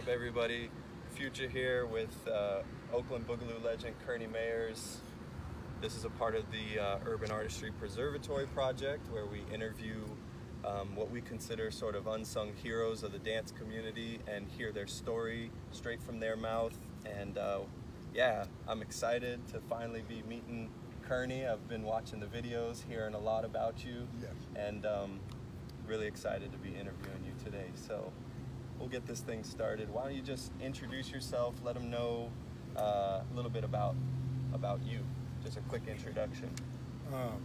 up, everybody? Future here with uh, Oakland Boogaloo legend Kearney Mayers. This is a part of the uh, Urban Artistry Preservatory project where we interview um, what we consider sort of unsung heroes of the dance community and hear their story straight from their mouth. And uh, yeah, I'm excited to finally be meeting Kearney. I've been watching the videos, hearing a lot about you, Yes. and um, really excited to be interviewing you today. So we'll get this thing started. Why don't you just introduce yourself? Let them know uh, a little bit about about you. Just a quick introduction. Um,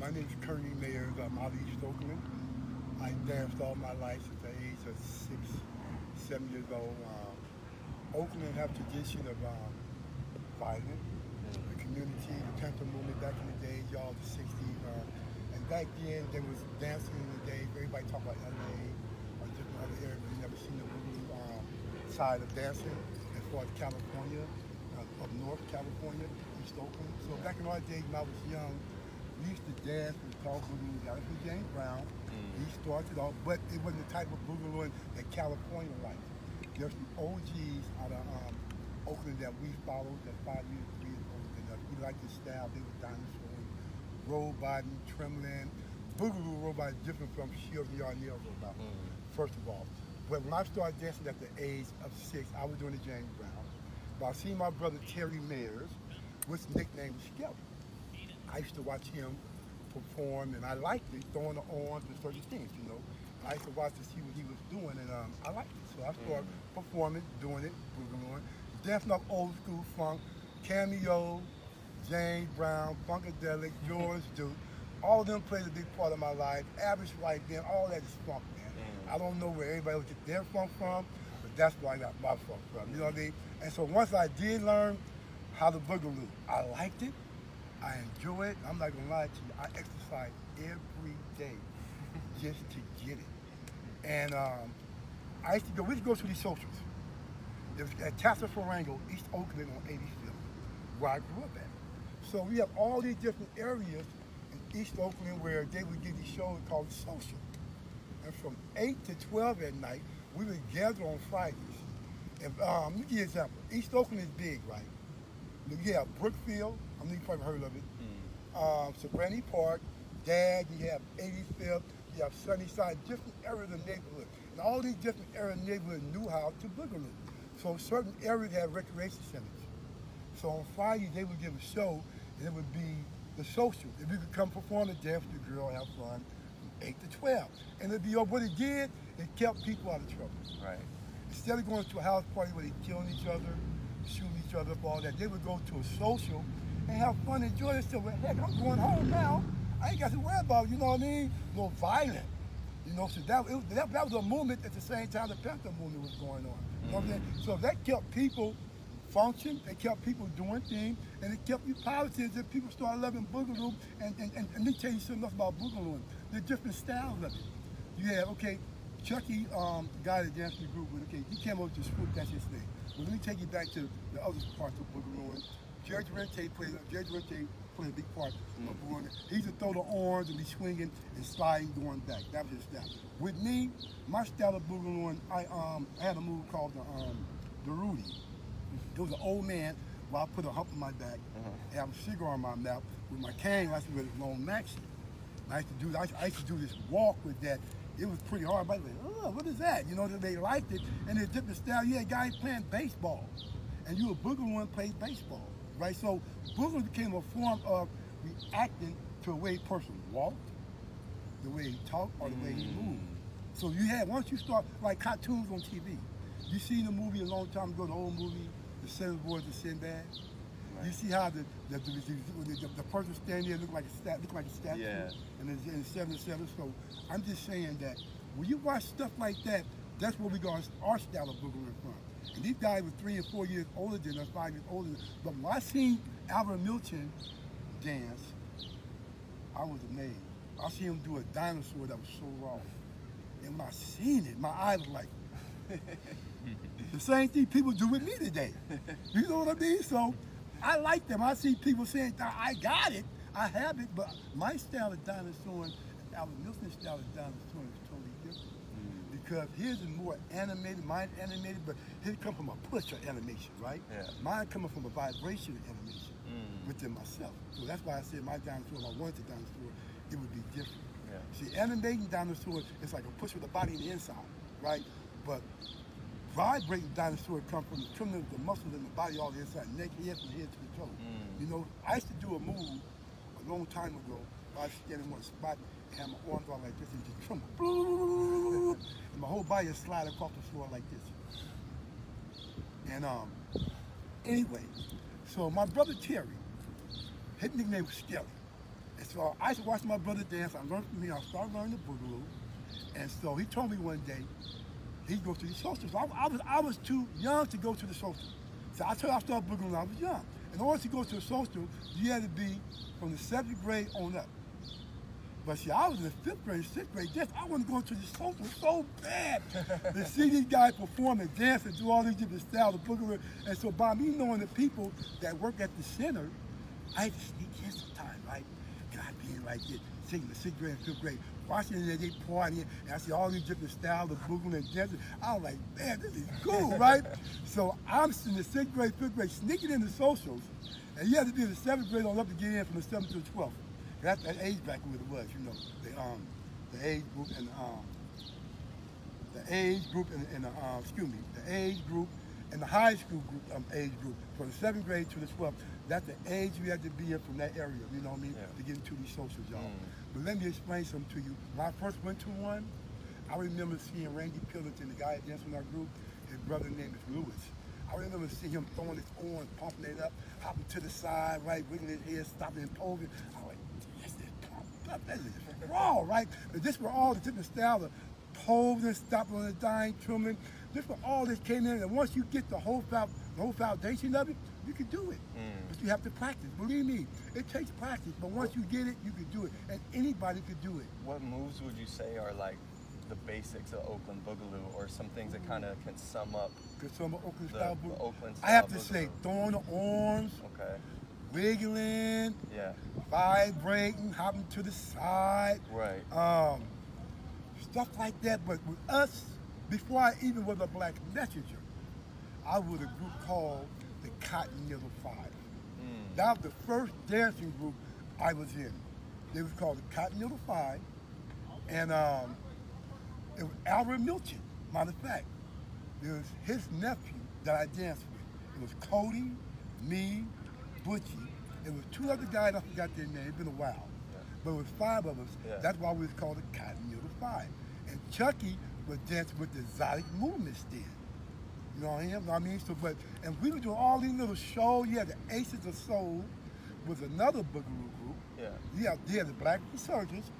my name is Kearney Mayers. I'm out of East Oakland. I danced all my life since the age of six, seven years old. Um, Oakland have tradition of um, violence, the community, the Panther movement back in the days, y'all, the 60s. Uh, and back then, there was dancing in the days. Everybody talked about LA other but you never seen the boogaloo um, side of dancing as far as California, uh, up north California, East Oakland. So back in our days when I was young, we used to dance and call boogaloo. Was with James Brown. He started off, but it wasn't the type of boogaloo that California liked. There's some OGs out of um, Oakland that we followed that five years, three years older than us. We liked the style. They were dinosaurs, roboting, trembling. Boogaloo robot is different from Shields Yarnell robot, first of all. But when I started dancing at the age of six, I was doing the James Brown. But I seen my brother Terry Mayers, which nickname was Skelly. I used to watch him perform, and I liked it, throwing the arms and certain things, you know. I used to watch to see what he was doing, and um, I liked it. So I started performing, doing it, boogalooing, dancing up old school funk, cameo, James Brown, Funkadelic, George Duke. All of them played a big part of my life. Average White Band, all that is funk. I don't know where everybody will get their funk from, but that's where I got my funk from. You know what I mean? And so once I did learn how to boogaloo, I liked it. I enjoy it. I'm not gonna lie to you. I exercise every day just to get it. And um, I used to go. We used to go to these socials. It was at Tassafaronga, East Oakland on 85th, where I grew up at. So we have all these different areas in East Oakland where they would give these shows called social. And from 8 to 12 at night, we would gather on Fridays. And um, let me give you an example. East Oakland is big, right? You have Brookfield, I mean, you probably heard of it. Um, Serenity Park, Dad, you have 85th, you have Sunnyside, different areas of the neighborhood. And all these different areas of the neighborhood knew how to boogaloo. So certain areas have recreation centers. So on Friday, they would give a show, and it would be the social. If you could come perform the dance with the girl, have fun, 8 to 12. And it'd be, what it did, it kept people out of trouble. Right. Instead of going to a house party where they killing each other, shooting each other up, all that, they would go to a social and have fun, enjoy themselves. Well, heck, I'm going home now. I ain't got to worry about, you know what I mean? No violent. You know, so that, it, that, that was a movement at the same time the Panther movement was going on. You know what I'm mm-hmm. saying? So that kept people function, it kept people doing things, and it kept you positive and people started loving Boogaloo. And, and, and, and me tell you something else about Boogaloo. Are different styles of it. You have, okay, Chucky, um, the guy that danced in the group with, okay, he came over to swoop, that's his thing. But let me take you back to the other parts of Boogaloo. Jerry Rente played, Jerry Rente played a big part of Boogaloo. He used to throw the arms and be swinging and sliding going back. That was his style. With me, my style of Boogaloo, I, um, I had a move called the, um, the Rudy. It was an old man where I put a hump in my back and have a cigar on my mouth with my cane, I to a long maxi. I used to do I I used to do this walk with that. It was pretty hard. But like, oh, what is that? You know, they liked it. And it's different style. Yeah, had guys playing baseball. And you a boogaloo and played baseball. Right? So boogaloo became a form of reacting to the way a person walked, the way he talked, or the way he mm. moved. So you had, once you start, like cartoons on TV, you seen the movie a long time ago, the old movie, The Seven Boys of Sinbad? You see how the the, the, the, the, the person standing there look like a stat, look like a statue, Yeah. and it's in seven seven. So I'm just saying that when you watch stuff like that, that's where we got our style of boogaloo from. And these guys were three and four years older than us, five years older. Than us. But when I seen Albert Milton dance, I was amazed. I seen him do a dinosaur that was so raw. And when I seen it, my eyes was like, the same thing people do with me today. You know what I mean? So I like them. I see people saying, I got it, I have it, but my style of dinosaur Albert Milton's style of dinosaur is totally different. because his is more animated, mine animated, but his come from a push of animation, right? Yeah. Mine coming from a vibration of animation Mm. within myself. So that's why I said my dinosaur, if I wanted a dinosaur, it would be different. Yeah. See, animating dinosaurs it's like a push with the body and the inside, right? But vibrating dinosaur come from the tremendous the muscles in the body, all the inside, neck, head, from head to the toe. Mm. You know, I used to do a move a long time ago. I was standing in one spot and had my arms out like this and just tremble. and my whole body would slide across the floor like this. And um, anyway, so my brother Terry, his nickname was Skelly. And so I used to watch my brother dance. I learned from him. I started learning the boogaloo. And so he told me one day he'd go to the socials. I, I was I was too young to go to the social. So I told I started boogling when I was young. In order to go to the social, you had to be from the seventh grade on up. But see, I was in the fifth grade, sixth grade. Yes, I wanted to go to the social so bad to see these guys perform and dance and do all these different styles of boogaloo. And so by me knowing the people that work at the center, I had to sneak in sometime, right? God being like this, singing the sixth grade and fifth grade, watching them, they partying, and I see all these different styles of boogaloo and dancing. I was like, man, this is cool, right? So I'm in the sixth grade, fifth grade, sneaking in the socials, and you had to be in the seventh grade on up to get in from the seventh to the twelfth. That's that age bracket what it was, you know, the um, the age group and um, the age group and, and the, uh, excuse me, the age group and the high school group um, age group from the seventh grade to the 12th. That's the age you had to be in from that area, you know what I mean, Yeah. to get into these socials, y'all. Mm. But let me explain something to you. When I first went to one, I remember seeing Randy Pillington, the guy that danced in our group. His brother name is Lewis. I remember seeing him throwing his arms, pumping it up, hopping to the side, right, wiggling his head, stopping and posing. I was like, that's it pumped up. That is raw, right? But this were all the different styles of posing, stopping on the dime, trimming. This were all this came in, and once you get the whole fou- whole foundation of it, you can do it. Mm. But you have to practice. Believe me, it takes practice. But once you get it, you can do it, and anybody could do it. What moves would you say are like the basics of Oakland Boogaloo, or some things that kind of can sum up? Some of Oakland The- style the Oakland I have to style say, boogaloo. throwing the arms, Okay. wiggling, Yeah. vibrating, hopping to the side, Right. um, stuff like that. But with us, before I even was a black messenger, I was a group called the Cotton Yellow Five. Mm. That was the first dancing group I was in. They was called the Cotton Yellow Five, and um, it was Albert Milton. Matter of fact, it was his nephew that I danced with. It was Cody, me, Butchie. It was two other guys. I forgot their name. It's been a while, but it was five of us. Yeah. That's why we was called the Cotton Yellow Five. And Chucky was dancing with the exotic movements then. You know what I mean? I mean, so but and we were doing all these little shows. You had the Aces of Soul, was another boogaloo group. Yeah. Had, you had the Black Resurgence,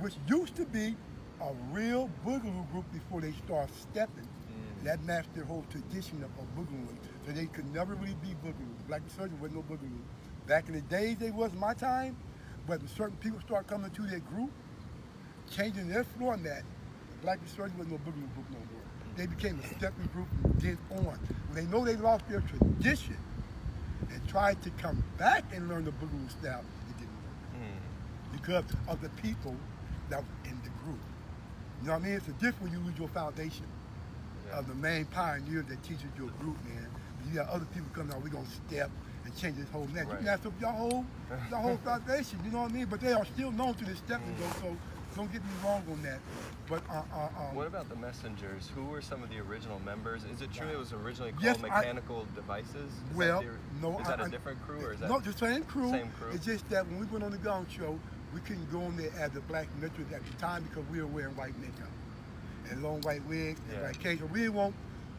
which used to be a real boogaloo group before they started stepping. Mm. That matched their whole tradition of, of boogaloo. So they could never really be boogaloo. Black Resurgence was no boogaloo. Back in the days, they was my time, but when certain people start coming to their group, changing their format, Black Resurgence was no boogaloo group no more. They became a stepping group and then on. When they know they lost their tradition and tried to come back and learn the boogaloo style, it didn't work Mm. because of the people that were in the group. You know what I mean? It's a difference when you lose your foundation Yeah. of the main pioneer that teaches your group, man. You got other people coming out, we're gonna step and change this whole. You Right. can have some your whole your whole foundation, you know what I mean? But they are still known to the stepping though, so don't get me wrong on that. But uh, uh, um, What about the messengers? Who were some of the original members? Is it true it was originally called Yes, I- Mechanical Devices? Is Well, no, Is that I- a I- different crew or is that? No, the same crew. Same crew? It's just that when we went on the Gong Show, we couldn't go on there as the black metro at the time because we were wearing white makeup and long white wigs and Yeah. white cake. So we didn't want,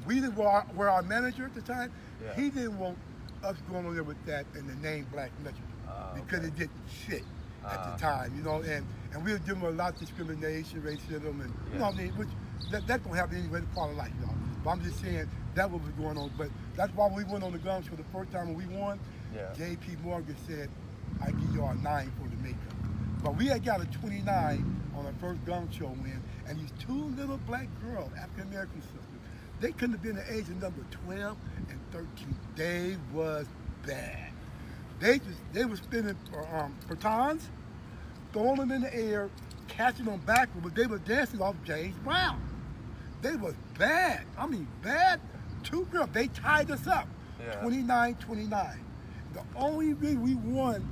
we didn't want our, were our manager at the time. Yeah. He didn't want us going on there with that and the name Black Metro Ah, because okay. it didn't fit at Ah. the time, you know. And and we were dealing with a lot of discrimination, racism, and you know what I mean. Which that, that don't happen anyway. It's part of life, y'all. But I'm just saying that what was going on. But that's why we went on the Gong for the first time when we won. Yeah. Jaye P. Morgan said, I give y'all a nine for the makeup. But we had got a 29 on our first Gong Show win, and these two little black girls, African American sisters, they couldn't have been the age of number 12 and 13. They was bad. They just they were spinning um, batons, throwing them in the air, catching them backward, but they were dancing off James Brown. they was bad. I mean, bad. Two girls, they tied us up. Yeah. 29 29. The only reason we won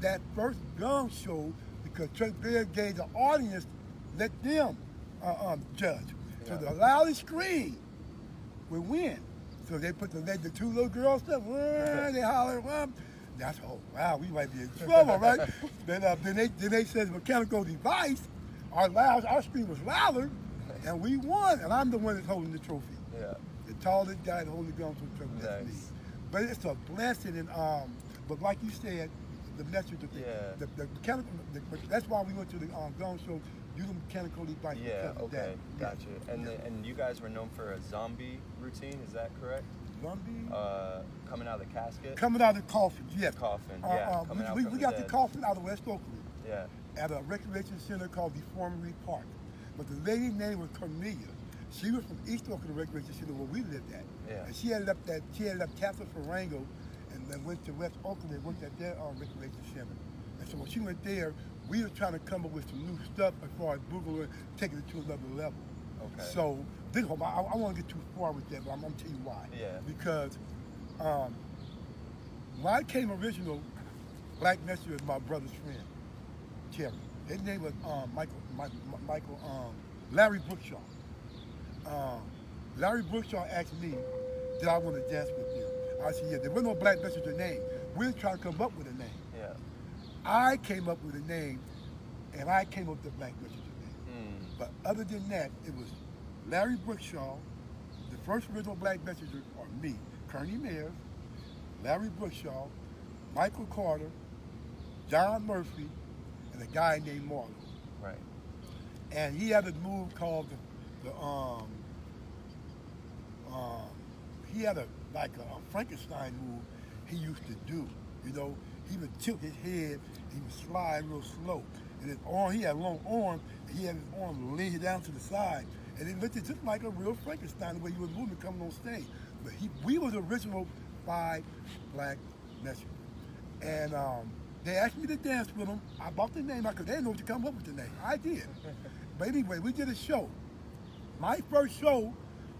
that first Gong Show because Chuck Barris gave the audience, let them uh, um, judge. So Yeah. the loudest scream would win. So they put the, the two little girls up, they holler. That's oh wow, we might be in trouble, right? then, uh, then they then they said mechanical device, our loud our scream was louder, and we won, and I'm the one that's holding the trophy. Yeah. The tallest guy to hold the gun for Chuck, that's me. But it's a blessing, and um, but like you said, the message, the, Yeah. the, the mechanical, the, that's why we went to the um, Gong Show, do the mechanical device. Yeah. Okay. that. Gotcha. And the, and you guys were known for a zombie routine. Is that correct? Uh, coming out of the casket. coming out of the coffin, yeah. Coffin, Uh, yeah, uh, we, we, the got the coffin out of West Oakland Yeah. at a recreation center called the DeFremery Park. But the lady's name was Cornelia. She was from East Oakland Recreation Center where we lived at. Yeah. And she had left that she had left Tassafaronga and then went to West Oakland and worked at their um, recreation center. And so when she went there, we were trying to come up with some new stuff as far as Boogaloo and taking it to another level. Okay. So this one, I, I won't get too far with that, but I'm gonna tell you why. Yeah. Because um, when I came original, Black Messenger was my brother's friend, Terry. His name was um, Michael, Michael, Michael um, Larry Brookshaw. Um, Larry Brookshaw asked me, did I want to dance with you? I said, yeah. There was no Black Messenger name. We were trying to come up with a name. Yeah. I came up with a name, and I came up with the Black Messenger name. Mm. But other than that, it was Larry Brookshaw, the first original Black Messenger, or me, Kearney Mayers, Larry Brookshaw, Michael Carter, John Murphy, and a guy named Marlon. Right. And he had a move called the, the um, um, he had a like a, a Frankenstein move he used to do. You know, he would tilt his head, he would slide real slow, and his arm, he had long arms, and he had his arm laid down to the side, and it looked just like a real Frankenstein the way he was moving coming on stage. But he, we were the original five black messengers, and um, they asked me to dance with them. I bought the name because they didn't know what to come up with the name. I did. but anyway, we did a show. My first show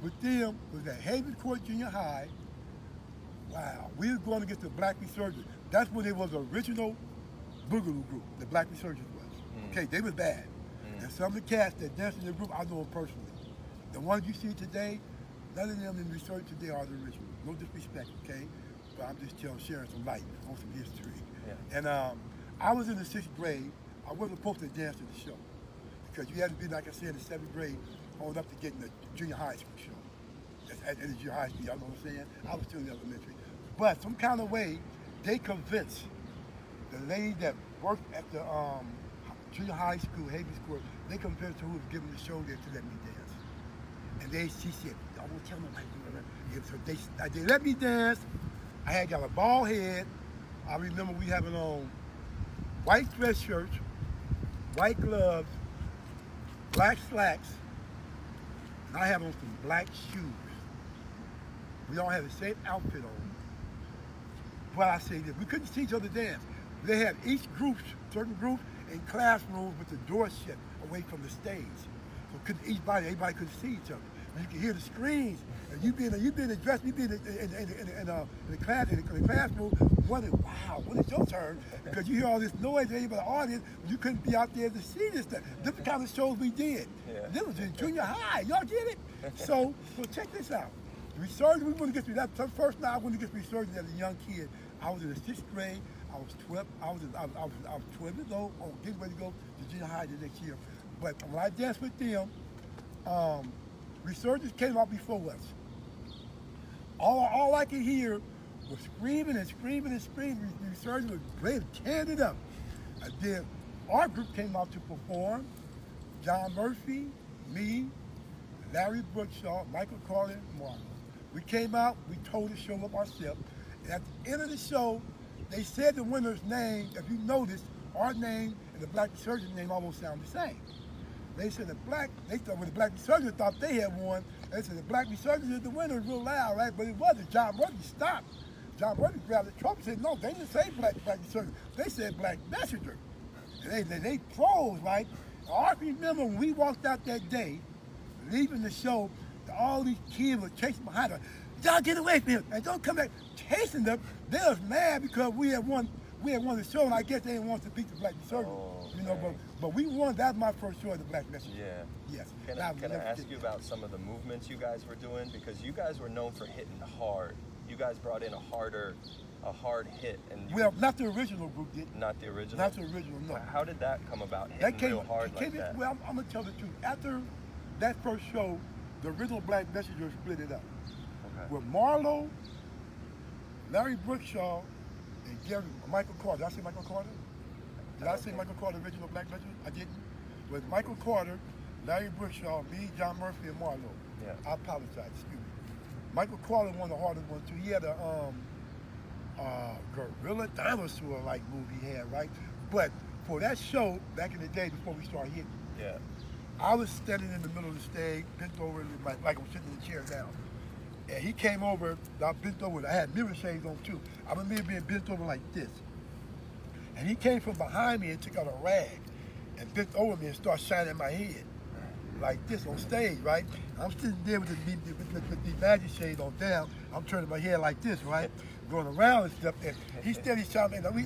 with them was at Havenscourt Junior High. Wow, we were going against the Black Resurgence. That's when it was the original Boogaloo group, the Black Resurgence was. Mm. Okay, they was bad. And some of the cats that danced in the group, I know them personally. The ones you see today, none of them in Resurgence today are the original. No disrespect, okay? But I'm just telling, sharing some light on some history. Yeah. And um, I was in the sixth grade. I wasn't supposed to dance in the show because you had to be, like I said, in the seventh grade, on up to get in the junior high school show. That's at, at the junior high school, y'all know what I'm saying? I was still in elementary. But some kind of way, they convinced the lady that worked at the um, junior high school, Havenscourt, they compared to who was giving the show there to let me dance. And they, she said, I won't tell nobody. And so they, they let me dance. I had got a bald head. I remember we having on white dress shirts, white gloves, black slacks, and I have on some black shoes. We all had the same outfit on. But I say this, we couldn't see each other dance. They had each group, certain groups, in classrooms with the door shut away from the stage. So couldn't each body, everybody couldn't see each other. You could hear the screams. And you being you being dressed, you being in, in, in, in, in, uh, in the class in the, in the classroom, wondering, wow, when is your turn? Because you hear all this noise, and the audience, you couldn't be out there to see this stuff. This the kind of shows we did. Yeah. This was in junior high. Y'all get it? So, so check this out. Resurgence, we want to get through that. First night I wanted to get resurgence as a young kid. I was in the sixth grade. I was 12. I was, I was, I was, I was 12 years old. I was getting ready to go to junior high the next year. But when I danced with them, um, resurgence came out before us. All, all I could hear was screaming and screaming and screaming. Resurgence was playing, tearing it up. And then our group came out to perform. John Murphy, me, Larry Brookshaw, Michael Carter, Marlon. We came out, we told the show up ourselves. And at the end of the show, they said the winner's name. If you notice, our name and the Black Surgeon name almost sound the same. They said the black, they thought when the black resurgence thought they had won, they said the black resurgence is the winner, real loud, right? But it wasn't. John Murphy stopped. John Murphy grabbed trumpet and said, no, they didn't say black, black resurgence. They said black messenger. They, they, they froze, right? I remember when we walked out that day, leaving the show, all these kids were chasing behind her. Y'all get away from him and don't come back chasing them. They was mad because we had won we had won the show and I guess they didn't want to beat the black insurgents. Oh, you know, but but we won. That was my first show of the Black Message. Yeah. Yes. Can I, can I ask you about some of the movements you guys were doing? Because you guys were known for hitting hard. You guys brought in a harder, a hard hit, and Well, not the original group did. not the original. Not the original, no. How did that come about? Hitting That came, real hard like in- that. well, I'm, I'm gonna tell the truth. After that first show, the original Black Messenger split it up. With Marlowe, Larry Brookshaw, and Gary, Michael Carter. Did I say Michael Carter? Did I say Michael Carter, original Black Messenger? I didn't. With Michael Carter, Larry Brookshaw, me, John Murphy, and Marlowe. Yeah. I apologize, excuse me. Michael Carter one of the hardest ones too. He had a um, uh, gorilla dinosaur like movie he had, right? But for that show back in the day before we started hitting, yeah. I was standing in the middle of the stage, bent over like, like I'm sitting in the chair now. And he came over, I bent over, I had mirror shades on too. I remember being bent over like this. And he came from behind me and took out a rag and bent over me and started shining my head like this on stage, right? I'm sitting there with the, with the magic shade on down. I'm turning my head like this, right? Going around and stuff. And he steady shouting. And we,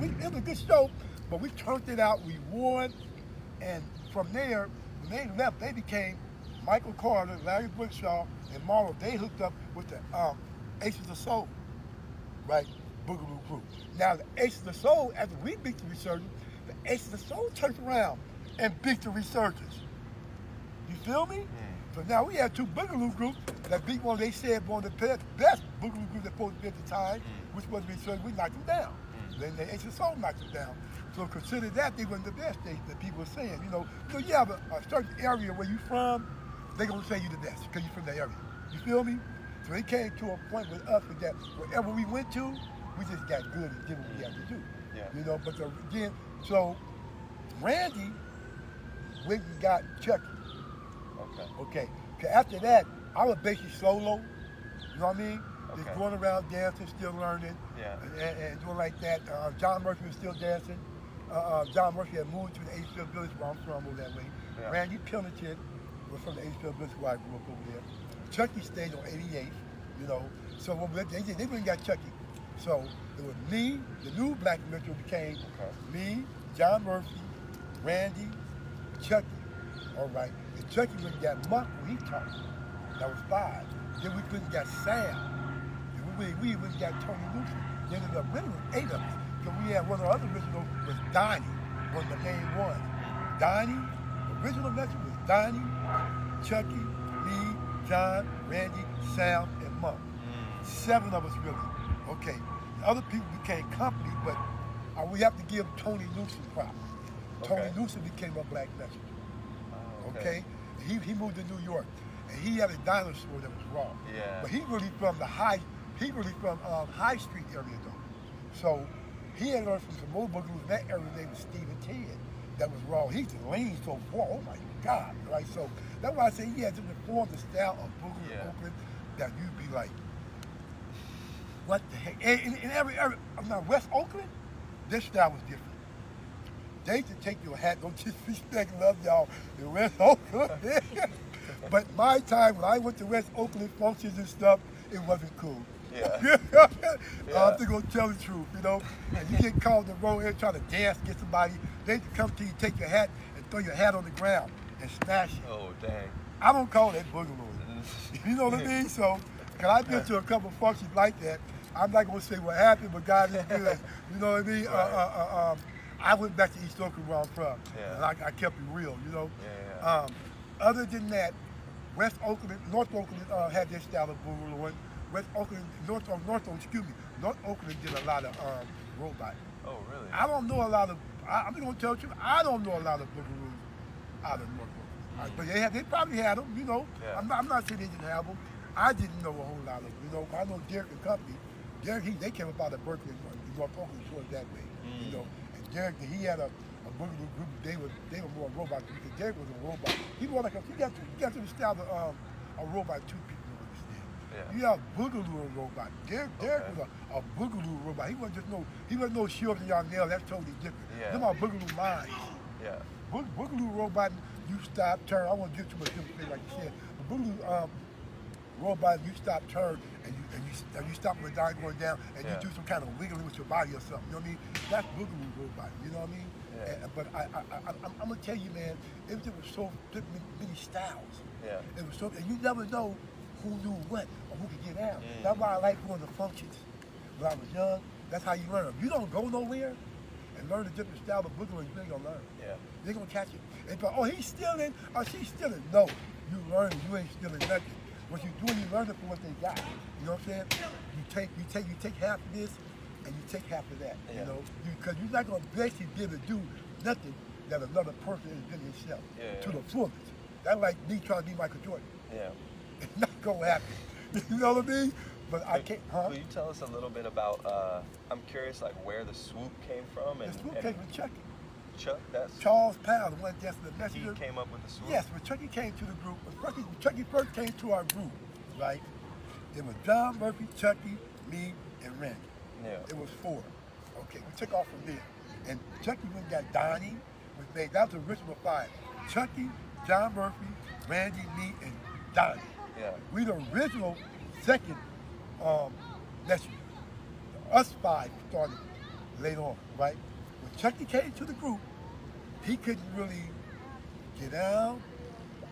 we, it was a good show, but we turned it out. We won. And from there, when they left, they became Michael Carter, Larry Brookshaw, and Marlo, they hooked up with the um, Aces of Soul, right? Boogaloo Crew. Now, the Aces of Soul, after we beat the Resurgence, the Aces of Soul turned around and beat the Resurgence. You feel me? Hmm. So now we have two Boogaloo groups that beat one they said one of the best, Boogaloo groups that supposed to be at the time, hmm. which was Resurgence. We knocked them down. Hmm. Then the Aces of Soul knocked them down. So consider that they weren't the best they, that people were saying. You know, so you have a, a certain area where you from, they gonna say you the best because you're from that area. You feel me? So it came to a point with us with that wherever we went to, we just got good and did what we had to do. Yeah. You know, but the, again, so Randy went and got Chucky. Okay. Okay. 'Cause after that, I was basically solo. You know what I mean? Okay. Just going around dancing, still learning. Yeah. And, and, and doing like that. Uh, John Murphy was still dancing. Uh, uh, John Murphy had moved to the Acefield Village where I'm from over that way. Yeah. Randy Pillington was from the Acefield Village where I grew up over there. Chucky stayed on 88th, you know. So when we, they, they and got Chucky. So it was me, the new Black Metro became Okay. me, John Murphy, Randy, Chucky. All right. And Chucky went got Monk when he talked. That was five. Then we couldn't get Sam. And we, we even got Tony Lucy. Then ended up with eight of us. So we had one of the other originals was Donnie, one of the main ones. Donnie, original message was Donnie, Chucky, me, John, Randy, Sam, and Monk. Seven of us really. Okay. The other people became company, but uh, we have to give Tony Newsom props. Tony Okay. Newsom became a black messenger. Oh, Okay? He, he moved to New York. And he had a dinosaur that was raw. Yeah. But he really from the high, he really from um, High Street area though. So he had learned from some old boogaloo in that area named Stephen Ted that was raw. He just leaned so far. Oh my God. Right? So that's why I say he had different forms and style of boogaloo Yeah. Oakland that you'd be like, what the heck? In, in every area, not West Oakland, this style was different. They used to take your hat, don't disrespect, love y'all in West Oakland. but my time when I went to West Oakland functions and stuff, it wasn't cool. Yeah. I have to go tell the truth, you know. And you get called the road here trying to dance, get somebody, they come to you, take your hat, and throw your hat on the ground it. Oh dang. I don't call that boogaloo. You know what I mean? So, cause I've been to a couple of functions like that. I'm not gonna say what happened, but God is good. You know what I mean? Uh, Right. uh, uh, um, I went back to East Oakland where I'm from, Yeah. and I, I kept it real. You know. Yeah, yeah. Um, other than that, West Oakland, North Oakland uh, had their style of boogaloo. West Oakland, North, uh, North, Oakland, excuse me, North Oakland did a lot of um, robot. Oh really? I don't know a lot of. I, I'm gonna tell you, I don't know a lot of boogaloo out of North Oakland. But they had, they probably had them, you know. Yeah. I'm, not, I'm not saying they didn't have them. I didn't know a whole lot of them, you know. I know Derek and Company. Derek, he, they came up out of Berkeley, and North Oakland towards that way, you know. And Derek, he had a, a boogaloo group. They were they were more robot because Derek was a robot. He was like a, he got to, he got to the style of um, a robot two people understand. Yeah. You have boogaloo robot. Derek, Derek Okay. was a, a boogaloo robot. He wasn't just no, he wasn't no Shields and Yarnell. That's totally different. Yeah. Them are boogaloo minds. Yeah. Boog- Boogaloo robot, you stop, turn. I won't give too much information like you said. But Boogaloo um, robot, you stop, turn, and you and you, and you stop when dime going down, and Yeah. you do some kind of wiggling with your body or something. You know what I mean? That's Boogaloo robot. You know what I mean? Yeah. And- but I, I, I, I'm, I'm gonna tell you, man, it was, it was so many, styles. Yeah. It was so, and you never know who knew what or who could get out. Mm. That's why I like going to functions. When I was young, that's how you learn. If you don't go nowhere and learn a different style of boogling, you ain't gonna learn. Yeah. They're gonna catch it. And but, oh, he's stealing, or she's stealing. No, you learn. You ain't stealing nothing. What you doing, you learn it from what they got. You know what I'm saying? You take, you take, you take half of this, and you take half of that. Yeah. You know, because you, are not gonna basically be able to do nothing that another person is doing himself Yeah, to yeah. the fullest. That's like me trying to be Michael Jordan. Yeah. It's not gonna happen. You know what I mean? But I can't. Huh? Will you tell us a little bit about? Uh, I'm curious, like where the swoop came from, and, The swoop and came from Chucky. Chuck. That's Charles Powell, the one that's the he messenger. came up with the swoop. Yes, when Chucky came to the group, when Chucky, Chucky first came to our group, right? It was John Murphy, Chucky, me, and Randy. Yeah. It was four. Okay, we took off from there. And Chucky went and got Donnie. Was made, that was the original five. Chucky, John Murphy, Randy, me, and Donnie. Yeah. We the original second um, messenger. Us five started later on, right? Chucky came to the group, he couldn't really get out.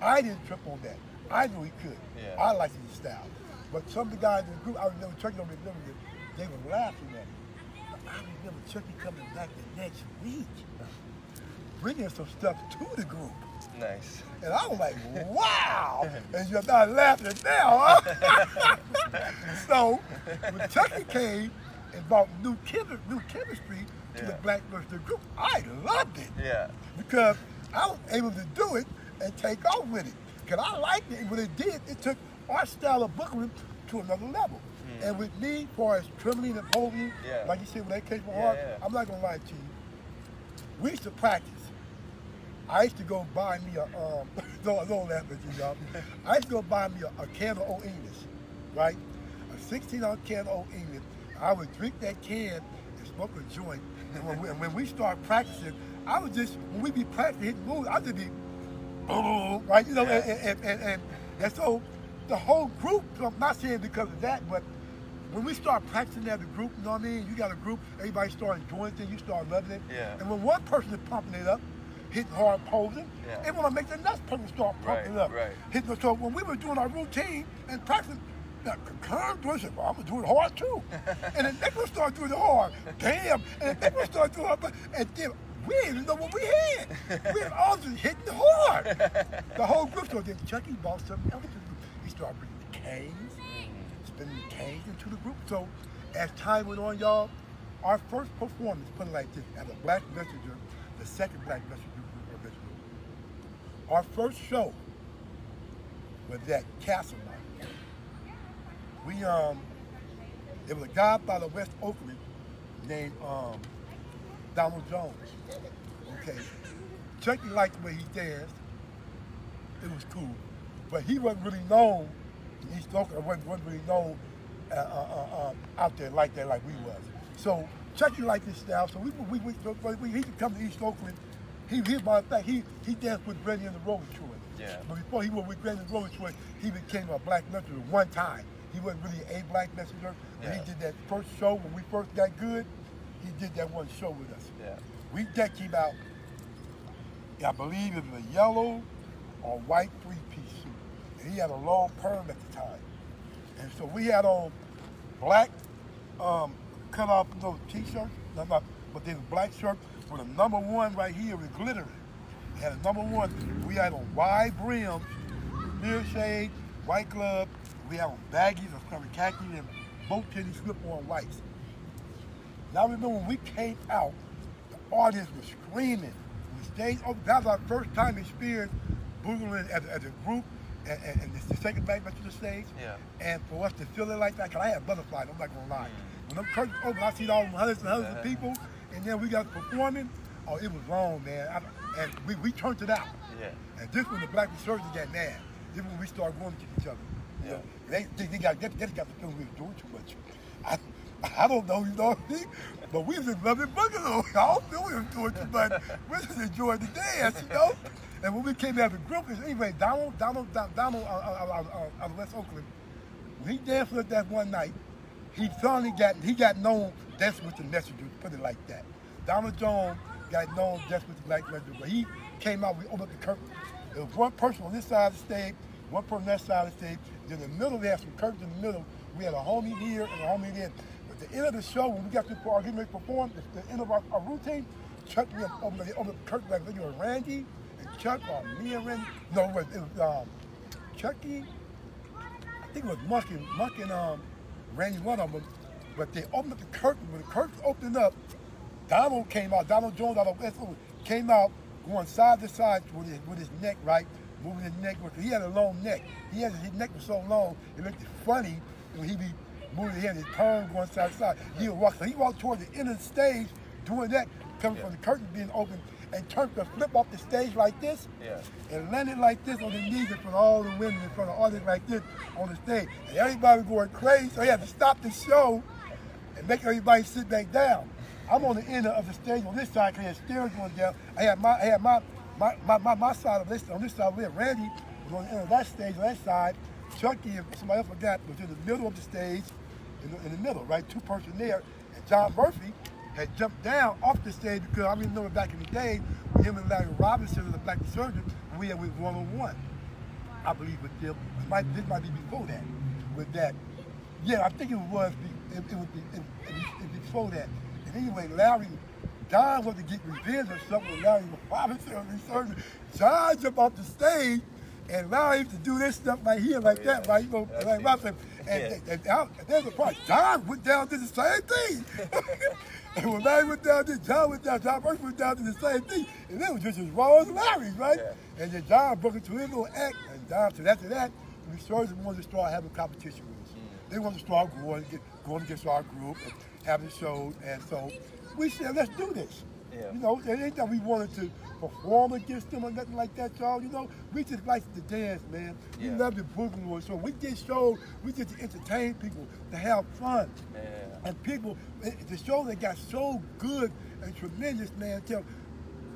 I didn't trip on that. I knew he could. Yeah. I liked his style. But some of the guys in the group, I remember Chucky don't remember it, they were laughing at him. But I remember Chucky coming back the next week, bringing some stuff to the group. Nice. And I was like, wow. and you're not laughing now, huh? so when Chucky came and brought new, chemi- new chemistry to the Yeah. Black group, I loved it Yeah. because I was able to do it and take off with it. Because I liked it. And when it did, it took our style of booking to another level. And with me, as far as trembling and holding, Hmm. Yeah. like you said, when that came from Yeah, yeah. I'm not going to lie to you. We used to practice. I used to go buy me a, um, don't, don't laugh at you, y'all. I used to go buy me a, a can of Old English, right? A 16 ounce can of Old English. I would drink that can smoke a joint. And when we, when we start practicing, I would just, when we be practicing hitting moves, I'd just be, boom, right? You know, Yeah. and, and, and, and, and so the whole group, I'm not saying because of that, but when we start practicing as a group, you know what I mean? You got a group, everybody start enjoying things, you start loving it. Yeah. And when one person is pumping it up, hitting hard, posing, Yeah. they want to make the next person start pumping Right, it up. right. Hitting, so when we were doing our routine and practicing, now, Kern doing it, I'm gonna do it hard too. and then Nicholas started doing it hard. Damn. And then Nicholas started doing it hard. And then we didn't even know what we had. We were all just hitting hard. The whole group. So then Chucky bought something else. He started bringing the canes, spinning the canes into the group. So as time went on, y'all, our first performance, put it like this, as a Black Messenger, the second Black Messenger group original, our first show was at Castle. We um, it was a guy by the West Oakland named um, Donald Jones. Okay, Chucky liked the way he danced. It was cool, but he wasn't really known. in East Oakland wasn't, wasn't really known uh, uh, uh, uh, out there like that, like we was. So Chucky liked his style. So we we, we, we, he could come to East Oakland. He, he of fact, he he danced with Rennie and the Troy. Yeah. But before he was with Rennie and the Troy, he became a black messenger one time. He wasn't really a black messenger. But Yeah. he did that first show when we first got good. He did that one show with us. Yeah. We decked him out. I believe it was a yellow or white three-piece suit. And he had a long perm at the time. And so we had on black um, cut off those t-shirts, no, no, but then black shirt with a number one right here with glittering. It had a number one. We had on wide brims, mirror shade, white glove. We had on baggies of color khaki and boat tennis slip-on whites. Now remember when we came out, the audience was screaming. We stayed over. That was our first time experience boogling as, as a group, and, and, and it's the second back to the stage. Yeah. And for us to feel it like that, because I had butterflies, I'm not gonna lie. Mm. When them curtains open, I see all them hundreds and hundreds of people, and then we got performing. Oh, it was wrong, man. I, and we, we turned it out. Yeah. And this when the black insurgents got mad. This when we started going to each other. Yeah. they, they, they got they, got feeling we was doing too much. I, I don't know, you know what I mean? But we in loving boogaloo. I don't feel we was doing too much. We just enjoying the dance, you know? And when we came out of group, anyway, Donald, Donald, Donald, Donald uh, uh, uh, uh, West Oakland, when he danced with that one night, he finally got he got known dancing with the messengers, put it like that. Donald Jones got known dancing with the black messengers, but he came out, we opened up the curtain. There was one person on this side of the stage, one person on that side of the stage. In the middle, we had some curtains in the middle. We had a homie here and a homie there. At the end of the show, when we got to our getting ready to perform, at the end of our, our routine, Chuck up over the, over the curtain like it was Randy and Chuck or me and Randy. No, it was, it was um, Chucky. I think it was Muck and, Muck and um, Randy, one of them. But they opened up the curtain. When the curtain opened up, Donald came out. Donald Jones out of West came out going side to side with his, with his neck, right? Moving his neck. He had a long neck. He had his neck was so long, it looked funny when he be moving his head, his tongue going side to side. He would walk. So he walked toward the end of the stage doing that, coming yeah. from the curtain being open, and turned to flip off the stage like this, yeah. and landed like this on the knees in front of all the women in front of all this like this on the stage. And everybody was going crazy, so he had to stop the show and make everybody sit back down. I'm on the end of the stage on this side because the stairs going down. I had my I had my my, my, my, side of this on this side we had Randy was on the end of that stage on that side. Chucky and somebody else forgot was in the middle of the stage, in the, in the middle, right? Two person there. And John Murphy had jumped down off the stage because I remember back in the day, him and Larry Robinson the Black Surgeon, we had with one on one. I believe with them. It might, this might be before that. With that, yeah, I think it was. It, it was it, it, before that. And anyway, Larry, John wanted to get revenge or something with Larry Robinson and the surgeon. John jumped off the stage and Larry used to do this stuff right here, like oh, yeah. that, right? You know, like Robinson. And, yeah. and, and, and, there's a part. John went down to the same thing. And when Larry went down there, John went down, John Murphy went down to the same thing. And it was just as raw as Larry's, right? Yeah. And then John broke into his little act, and John said after that, we started wanted to start having competition with us. Mm. They wanted to start going, get, going against our group and having shows. And so we said, let's do this. Yeah. You know, it ain't that we wanted to perform against them or nothing like that, y'all. You know, we just like to dance, man. We yeah. love the boogaloo. So we did shows, we did to entertain people, to have fun. Yeah. And people, the show that got so good and tremendous, man, until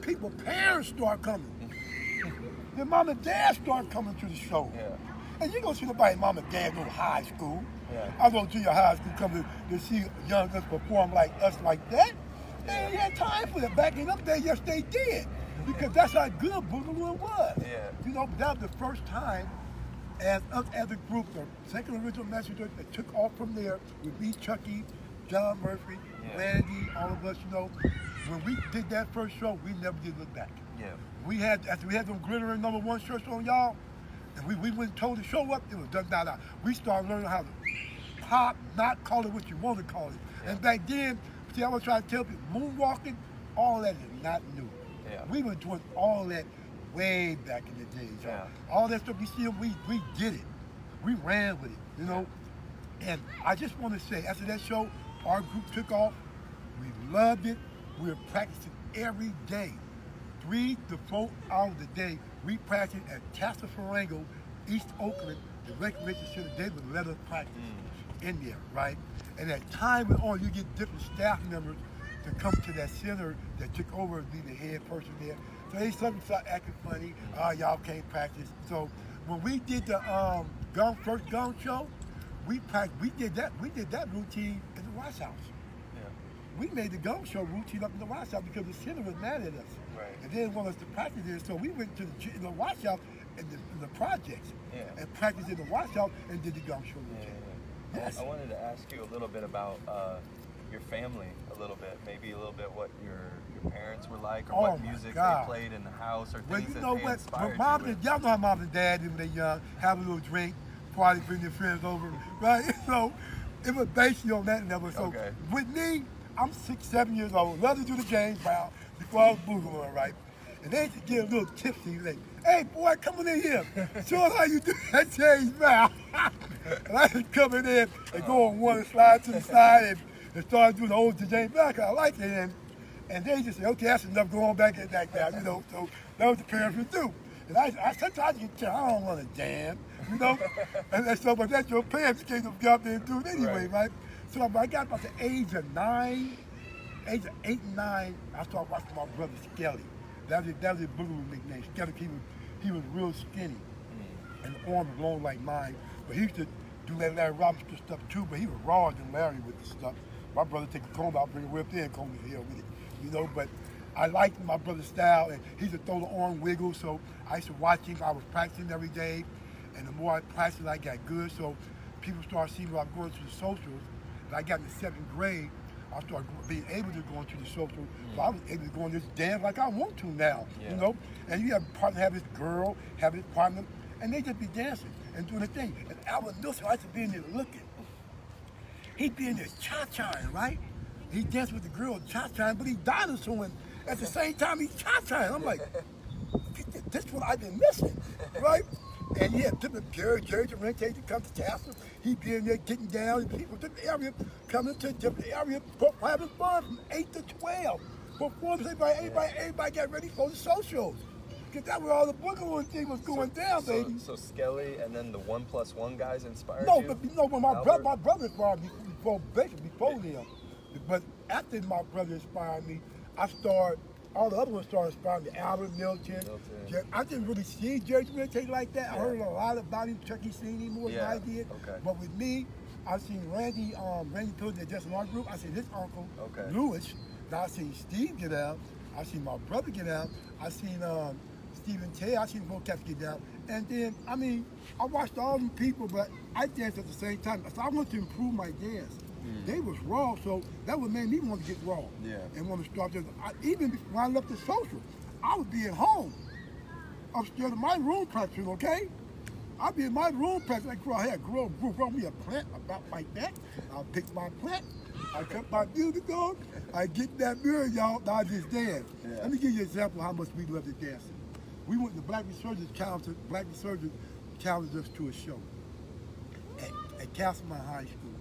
people, parents start coming. Their mom and dad start coming to the show. Yeah. And you gonna see nobody mom and dad go to high school. Yeah. I go to your high school come to, to see young us perform like us like that. They ain't had time for that. Back in up there, yes, they did. Because that's how good Boogaloo was. Yeah. You know, that was the first time as us as a group, the second original messenger that took off from there with me, Chucky, John Murphy, yeah. Randy, all of us, you know. When we did that first show, we never did look back. Yeah. We had after we had them glittering number one shirts on y'all, and we, we went told to show up, it was done that out. We started learning how to pop, not call it what you want to call it. Yeah. And back then, See, I was trying to tell people, moonwalking, all that is not new. Yeah. We were doing all that way back in the day. So yeah. all that stuff you see, we we did it. We ran with it, you know. And I just want to say, after that show, our group took off. We loved it. We were practicing every day. Three to four hours a day. We practiced at Tassafaronga, East Oakland, the recreation center. They would let us practice. Mm in there, right? And at time and on, you get different staff members to come to that center that took over as being the head person there. So they suddenly start acting funny. Uh, y'all can't practice. So when we did the um, gun first Gong Show, we practiced, we did that we did that routine in the Watch House. Yeah. We made the Gong Show routine up in the Watch House because the center was mad at us. Right. And they didn't want us to practice there. So we went to the, the Watch House and the, the projects yeah. and practiced in the Watch House and did the Gong Show. I wanted to ask you a little bit about uh, your family, a little bit, maybe a little bit what your your parents were like, or oh what music they played in the house, or well, things you know that they what? inspired mom you and y'all know how mom and dad when they young have a little drink, party, bring their friends over, right? So it was basically on that level. So Okay. with me, I'm six, seven years old. I would love to do the James Brown before I was boogalooing, right? And they used to get a little tipsy. Like, hey boy, come on in here. Show us how you do that James Brown. And I just come in there and go on one and slide to the side and, and start doing the old James 'cause I like it. And, and they just say, okay, that's enough. going back and back down, you know. So that was the parents would do. And I, I sometimes get tell I don't want to jam, you know. and, and so, but that's your parents came to go out there and do it anyway, Right. right? So I got about the age of nine, age of eight and nine, I started watching my brother Skelly. That was that was his Boogaloo nickname. Skelly. He was he was real skinny, mm. and the arm was long like mine. But he used to do that Larry Robinson stuff too. But he was rawer than Larry with the stuff. My brother take a comb out, bring it whip in, comb his hair with it, you know. But I liked my brother's style, and he used to throw the arm wiggle. So I used to watch him. I was practicing every day, and the more I practiced, I got good. So people started seeing me. I was going to the socials. And I got in the seventh grade. I started being able to go into the social. So I was able to go on this dance like I want to now, Yeah. you know. And you have a partner, have this girl, have this partner, and they just be dancing and doing the thing. And Albert Nilsson, I used to be in there looking. He'd be in there cha-chaing, right? He danced with the girl cha-chaing, but he dinosaur at the same time he cha-chaing. I'm like, this is what I've been missing, right? And had different Jerry, Jerry Durante to come to Tassel. He'd be in there getting down, people to the area, coming to a different area, having fun from 8 to 12. Performance, everybody, everybody, everybody got ready for the socials. Because that's where all the boogaloo thing was going down, So, baby. so Skelly and then the one plus one guys inspired No, you? but know, when my brother, my brother inspired me before Baker, before them. But after my brother inspired me, I started. All the other ones started inspiring me. Albert Milton. Milton. Jer- I didn't really see Jerry Milton like that. I heard a lot about him. Chucky seen him more Yeah, than I did. okay. But with me, I seen Randy, um, Randy at Just One Group. I seen his uncle, Okay. Lewis. Now I seen Steve get out. I seen my brother get out. I seen um, Stephen Tay. I seen both cats get out. And then, I mean, I watched all them people, but I danced at the same time. So I wanted to improve my dance. Mm. They was raw, so that would made me want to get raw. Yeah. And want to start this. I, even when I left the social, I would be at home. Upstairs in my room practicing, okay? I'd be in my room practicing. I grew, I had grow, grew, grow me a plant about like that. I'll pick my plant. I cut my music on. I get that mirror, y'all. Now I just dance. Yeah. Let me give you an example of how much we love to dance. We went to Black Resurgence challenged Black Resurgence challenged us to a show at, at Castlemont High School.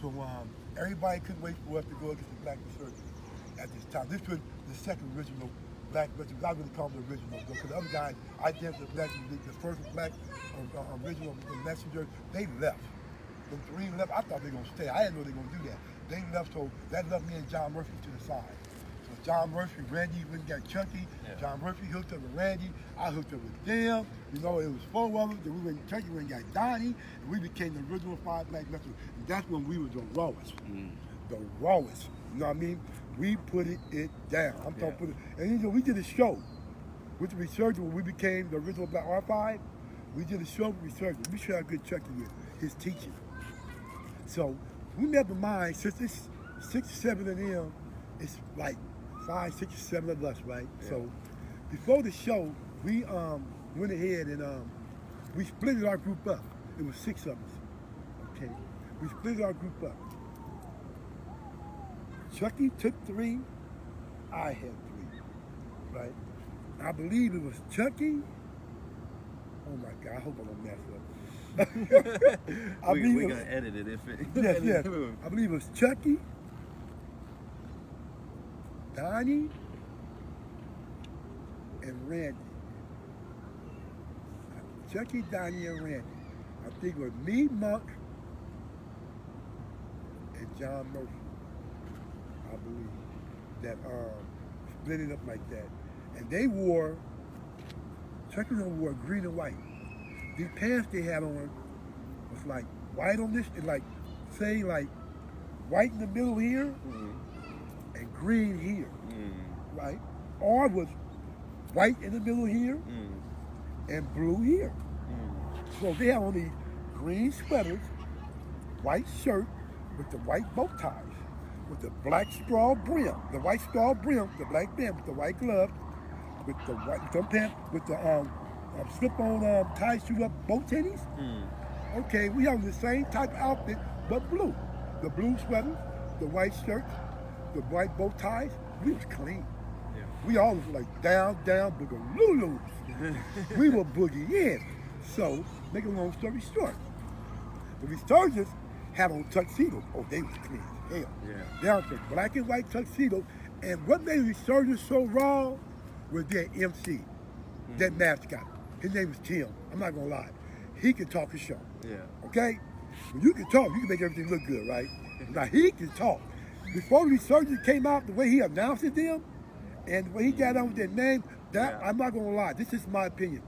So um, everybody couldn't wait for us to go against the Black Resurgence at this time. This was the second original Black Resurgence. I really call them the original because the other guys, I danced with Black, the, the first Black uh, uh, original messenger, they left. The three left. I thought they were gonna stay. I didn't know they were gonna do that. They left, so that left me and John Murphy to the side. John Murphy, Randy went and got Chucky. Yeah. John Murphy hooked up with Randy. I hooked up with them. You know, it was four of them. Then we went to Chucky, we got Donnie, and we became the original five black messengers. And that's when we were the rawest. Mm. The rawest. You know what I mean? We put it, it down. I'm Yeah. talking put it. And you know, we did a show with the resurgence when we became the original Black R5. We did a show with resurgence. We showed how good Chucky is, his teaching. So we never mind, since it's six seven of them, it's like five, six or seven of us, right? So before the show, we um, went ahead and um, we split our group up. It was six of us. Okay. We split our group up. Chucky took three, I had three. Right? I believe it was Chucky. Oh my God, I hope I don't mess up. I we, believe we're it gonna edit it if it. Yes, yes. it. I believe it was Chucky, Donnie, and Randy. Chucky, Donnie, and Randy. I think it was me, Monk, and John Murphy. I believe that um, split it up like that, and they wore. Chucky wore green and white. These pants they had on was like white on this, like say like white in the middle here Mhm. and green here, Mm, right? Or was white in the middle here mm, and blue here. mm. So they have on these green sweaters, white shirt with the white bow ties, with the black straw brim, the white straw brim, the black band with the white glove, with the white some pants with the um, um slip-on um, tie shoot up bow tennies. Mm. Okay, we have the same type of outfit, but blue. The blue sweaters, the white shirts, the white bow ties. We was clean. Yeah. We all was like down, down, boogaloo. we were boogie in. So, make a long story short, the resurgence had on tuxedos. Oh, they was clean as hell. Yeah. Down to black and white tuxedos. And what made resurgence so raw was their MC, mm-hmm. that mascot. His name was Tim. I'm not gonna lie. He could talk a show. Yeah. Okay? When you can talk, you can make everything look good, right? Now he can talk. Before the resurgence came out, the way he announced it them, And when he got on with their name, that Yeah. I'm not gonna lie, this is my opinion.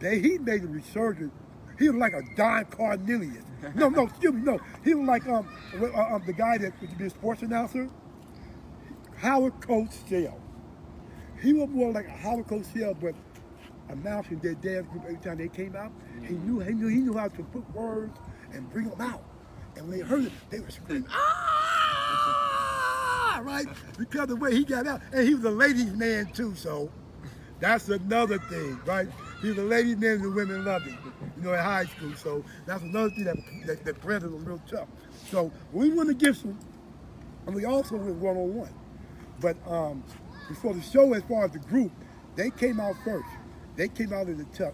They he made a resurgence. He was like a Don Cornelius. No, no, excuse me, no. He was like um, uh, um the guy that would be a sports announcer, Howard Cosell. He was more like a Howard Cosell, but announcing their dance group every time they came out. He knew he knew he knew how to put words and bring them out. And when they heard it, they were screaming, ah, right? Because the way he got out. And he was a ladies' man too, so that's another thing, right? He was a ladies' man and the women loved him, you know, in high school. So that's another thing that, that, that Brandon was real tough. So we won the Gibson, and we also went one-on-one. But um, before the show, as far as the group, they came out first. They came out in the tux.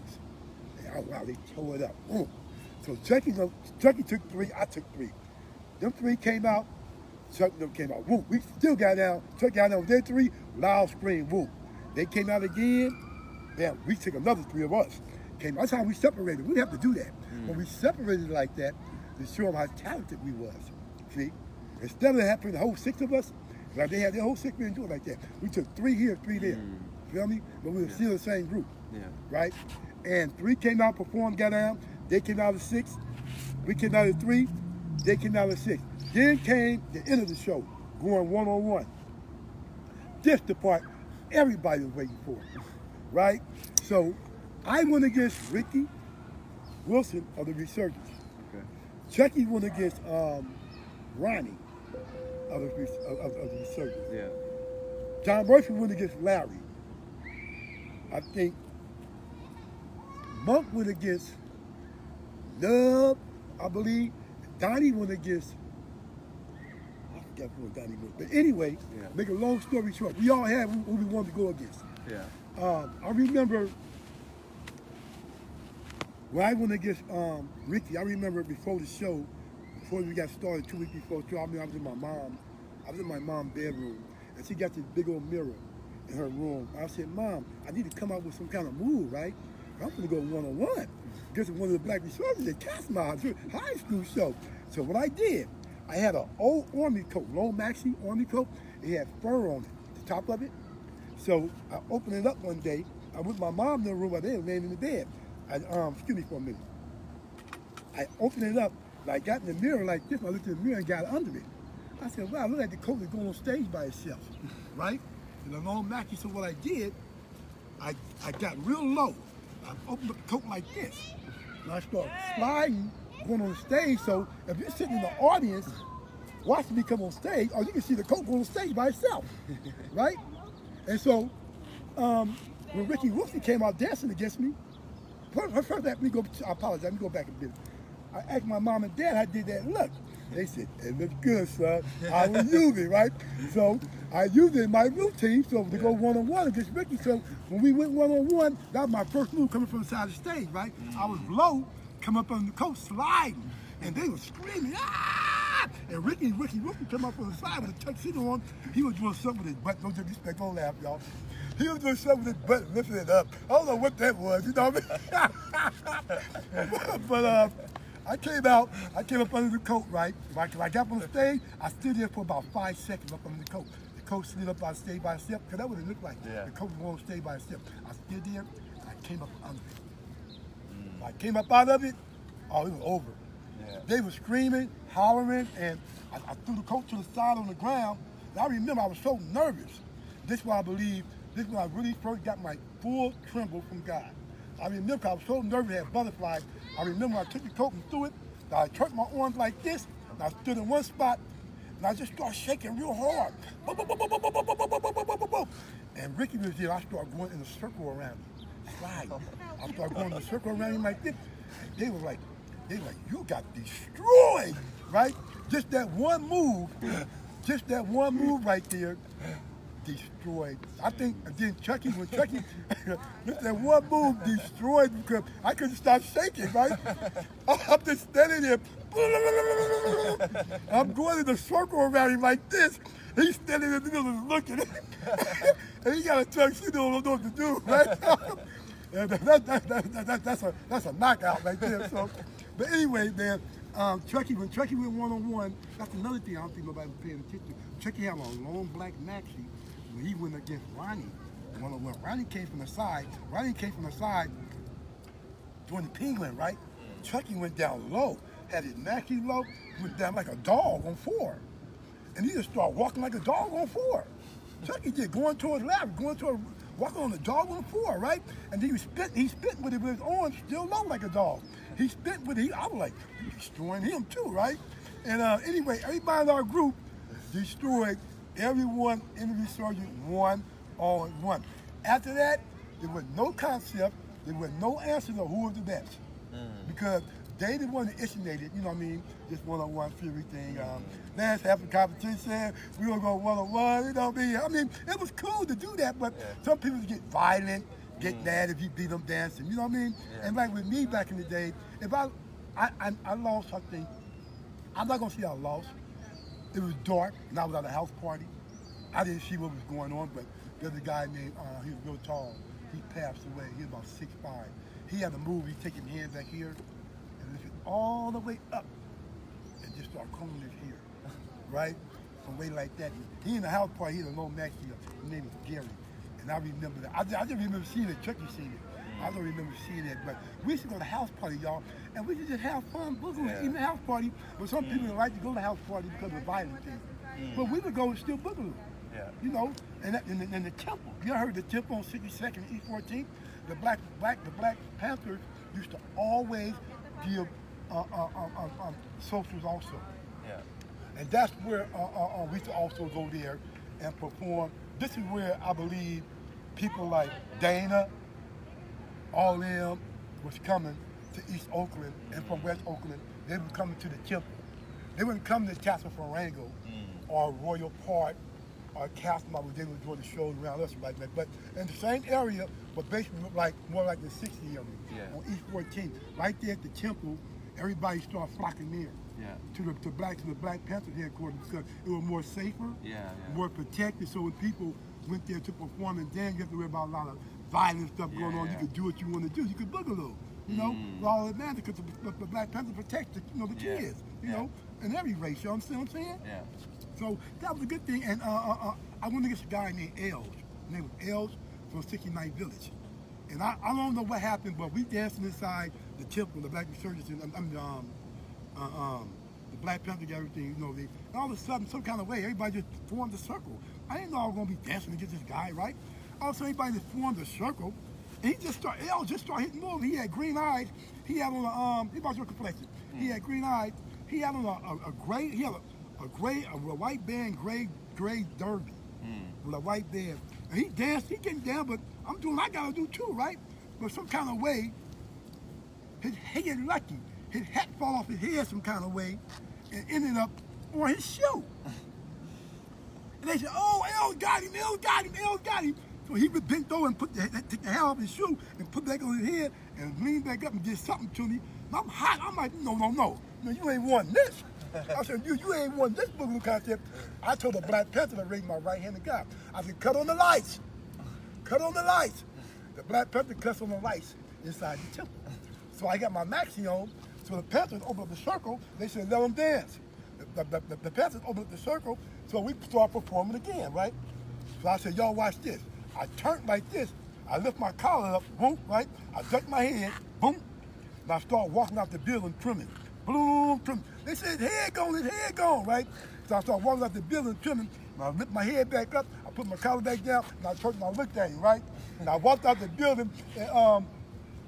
And, oh, wow, they tore it up. Boom. So Chucky, Chucky took three, I took three. Them three came out, Chuck them came out. Woo. We still got down. Chuck got down with their three, loud scream, woo. They came out again. Then we took another three of us. Came. That's how we separated. We didn't have to do that. Hmm. When we separated like that, to show them how talented we was. See? Instead of having the whole six of us, like they had their whole six, didn't do it like that. We took three here, three there. Hmm. Feel me? But we were still the same group Yeah. right? And three came out, performed, got down. They came out of six. We came out of three. They came out of six. Then came the end of the show, going one on one. This the part everybody was waiting for, right? So I went against Ricky Wilson of the Resurgence. Okay. Chucky went against um, Ronnie of the, of, of, the Resurgence. Yeah. John Murphy went against Larry. I think Monk went against Nub, I believe. Donnie went against I forgot who Donnie went. But anyway, Yeah. make a long story short, we all had who, we wanted to go against. Yeah. Um, I remember when I went against um, Ricky, I remember before the show, before we got started, two weeks before the show, I mean, I was in my mom, I was in my mom's bedroom, and she got this big old mirror in her room. I said, Mom, I need to come up with some kind of move, right? I'm gonna go one on one against one of the black Resurgence at Castlemont, high school show. So what I did, I had an old army coat, long maxi army coat. It had fur on it, the top of it. So I opened it up one day. I went with my mom in the room. I there, laying in the bed. I, um, excuse me for a minute. I opened it up. And I got in the mirror like this. I looked in the mirror and got under it. I said, "Wow, look like the coat is going on stage by itself, right?" And the long maxi. So what I did, I I got real low. I opened the coat like this. And I started sliding, going on the stage. So if you're sitting in the audience watching me come on stage, or you can see the coat go on stage by itself, right? And so um, when Ricky Wilson came out dancing against me, first, first let me go, I apologize, let me go back a bit. I asked my mom and dad, I did that look. They said, it looks good, son. I will use it, right? So I used it in my routine, so to go one-on-one against Ricky. So when we went one-on-one, that was my first move coming from the side of the stage, right? I was low, come up on the coat, sliding, and they were screaming, ah! And Ricky, Ricky, Ricky come up on the side with a tuxedo on. He was doing something with his butt. No disrespect, don't laugh, y'all. He was doing something with his butt, lifting it up. I don't know what that was, you know what I mean? but uh, I came out, I came up under the coat, right? Right, 'cause I got up on the stage, I stood there for about five seconds up under the coat. The coat slid up I stayed by itself, because that what have looked like. Yeah. The coat was on stage by itself. I stood there, I came up under it. I came up out of it, oh, it was over. Yeah. They were screaming, hollering, and I, I, threw the coat to the side on the ground. And I remember I was so nervous. This is why I believe, this is when I really first got my full tremble from God. I remember I was so nervous, I had butterflies. I remember I took the coat and threw it, I turned my arms like this, and I stood in one spot, and I just started shaking real hard. And Ricky was there, I started going in a circle around him. I started going in a circle around him like this. They were like, they were like, you got destroyed, right? Just that one move, just that one move right there, destroyed. I think again, Chucky when Chucky, that one move destroyed because I couldn't stop shaking, right? I'm just standing there. I'm going in a circle around him like this. He's standing in the middle and looking. and he got a tuxedo, don't know what to do, right? That, that, that, that, that, that's a that's a knockout right there. So, but anyway, man, um, Chucky when Chucky went one on one, that's another thing I don't think nobody was paying attention. to. Chucky had a long black maxi when he went against Ronnie, when, when Ronnie came from the side, Ronnie came from the side doing the penguin, right? Chucky went down low, had his Mackie low, went down like a dog on four. And he just started walking like a dog on four. Chucky did, going towards Larry, going toward, walking on the dog on four, right? And he was spitting, he spit with it with his arms still low like a dog. He spit with it, I was like, destroying him too, right? And uh, anyway, everybody in our group destroyed everyone in the resurgent one on one. After that, there was no concept, there was no answer to who was the best. Because they the one that initiated, you know what I mean, this one-on-one fury thing. Um, last half of the competition, we were going one-on-one, you know what I mean? I mean, it was cool to do that, but Yeah. some people get violent, get mad if you beat them dancing, you know what I mean? Yeah. And like with me back in the day, if I, I, I, I lost something, I'm not gonna say I lost. It was dark, and I was at a house party. I didn't see what was going on, but there's a guy named, uh, he was real tall. He passed away. He was about six five. He had a move. He taking hands back here and lifted all the way up, and just start combing his hair, right? From way like that. He in the house party. He had a little here. His name is Gary, and I remember that. I, just- I just remember seeing it. Chucky seen it. I don't remember seeing it, but we used to go to house party, y'all, and we used to just have fun boogling, Yeah. even house party. But some people don't like to go to house party because of violent things. But we would go and still boogaloo. Yeah. You know, and, that- and, the, and the temple. You heard the temple on 62nd and East 14th? The black, black, the Black Panthers used to always give uh, uh, um, um, um, socials also, Yeah. and that's where uh, uh, uh, we used to also go there and perform. This is where I believe people like Dana, all them was coming to East Oakland and from West Oakland. They were coming to the temple. They wouldn't come to Tassafaronga mm. or Royal Park or Castle where they would do the shows around us like that. But in the same area, but basically like more like the 60 area Yeah. on East 14th. Right there at the temple, everybody started flocking there. Yeah. To the to black to the Black Panther headquarters because it was more safer, Yeah, yeah. more protected. So when people went there to perform, and then you have to worry about a lot of violent stuff going on. You Yeah. could do what you want to do. You could boogaloo. You know, Mm. all that matter because the, the Black Panther protects the, you know the Yeah. kids. You Yeah. know, in every race. You understand what I'm saying? Yeah. So that was a good thing. And uh, uh, uh, I went against a guy named Els. His name was Els from 69th Village. And I, I don't know what happened, but we dancing inside the temple, the Black Resurgence, and I mean, um, uh, um, the Black Panther, got everything, you know. They, and all of a sudden, some kind of way, everybody just formed a circle. I didn't know I was going to be dancing against this guy, right? All of a sudden, everybody just formed a circle. And he just started, Els just started hitting moves. He had green eyes. He had on a, um, he was your complexion. He had green eyes. He had on a, a, a gray, he had a, a gray, a, white band, gray, gray derby with a white band. And he danced, he getting down, but I'm doing what I gotta do too, right? But some kind of way, his, he get lucky. His hat fall off his head some kind of way and ended up on his shoe. And they said, oh, El got him, El got him, El got him. So he bent over and put the, took the hat off his shoe and put back on his head and leaned back up and did something to me. I'm hot. I'm like, no, no, no. No, you ain't won this. I said, you, you ain't won this boogaloo contest. I told the Black Panther to raise my right hand to God. I said, cut on the lights. Cut on the lights. The Black Panther cuts on the lights inside the temple. So I got my maxi on. So the Panthers opened up the circle. They said, let them dance. The, the, the, the Panthers opened up the circle. So we start performing again, right? So I said, y'all watch this. I turn like this. I lift my collar up, boom, right? I duck my head, boom. And I start walking out the building trimming. Boom, trimming. They said, head gone, his head gone, right? So I start walking out the building trimming. And I lift my head back up. I put my collar back down. And I turned I looked at him, right? And I walked out the building. And um,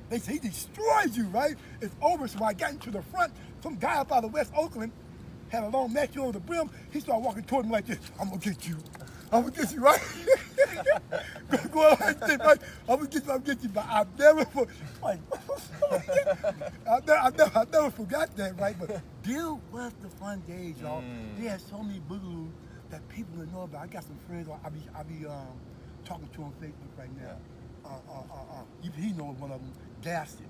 they said, he destroyed you, right? It's over. So I got into the front. Some guy up out of West Oakland had a long maxi on the brim. He started walking toward me like this. I'm gonna get you. I'm gonna get you, right? go, go like this, right? I'm gonna get you, I'm gonna get you. But I've never, for, like, I, never, I, never, I never forgot that, right? But Bill was the fun days, y'all. They had so many boogaloo that people didn't know about. I got some friends. I be, I be um, talking to on Facebook right now. Uh, uh, uh, uh, he, he knows one of them, Gaston.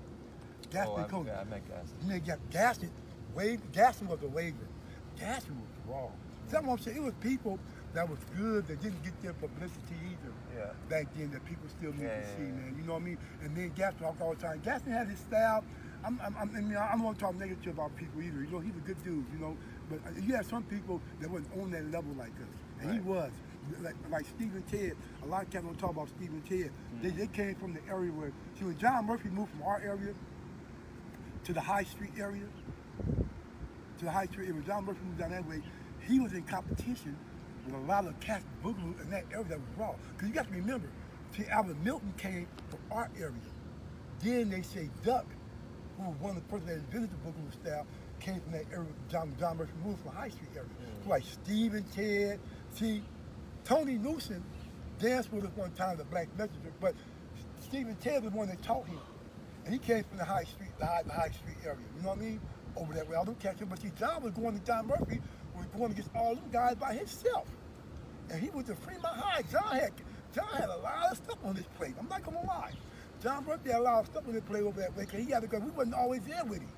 Gaston Oh, I, Coach. yeah, I met Gaston. And they got Gaston. Wave, Gaston was a waiver. Gaston was wrong. Some of them say it was people that was good that didn't get their publicity either. Yeah. Back then that people still need Yeah, to see, man. You know what I mean? And then Gaston talked all the time. Gaston had his style. I'm, I'm, I'm, I mean, I don't want to talk negative about people either. You know, he's a good dude, you know. But uh, you have some people that wasn't on that level like us. And he was. like, like Steve and Ted. A lot of cats don't talk about Steve and Ted. They, they came from the area where, see, when John Murphy moved from our area to the High Street area, to the High Street area, John Murphy moved down that way. He was in competition with a lot of cats boogaloo in that area that was raw. Because you got to remember, see, Albert Milton came from our area. Then they say Duck, who was one of the person that invented the boogaloo style, came from that area. John, John Murphy moved from High Street area. So like Steve and Ted. See, Tony Newsom danced with us one time, the Black Messenger, but Steve and Ted was the one that taught him. And he came from the High Street, the High, the high Street area. You know what I mean? Over that way. I don't catch him, but see, John was going to John Murphy, was going against all them guys by himself. And he was the Fremont High. John had John had a lot of stuff on his plate. I'm not gonna lie. John Murphy had a lot of stuff on his plate over that way because he had to go. We wasn't always there with him.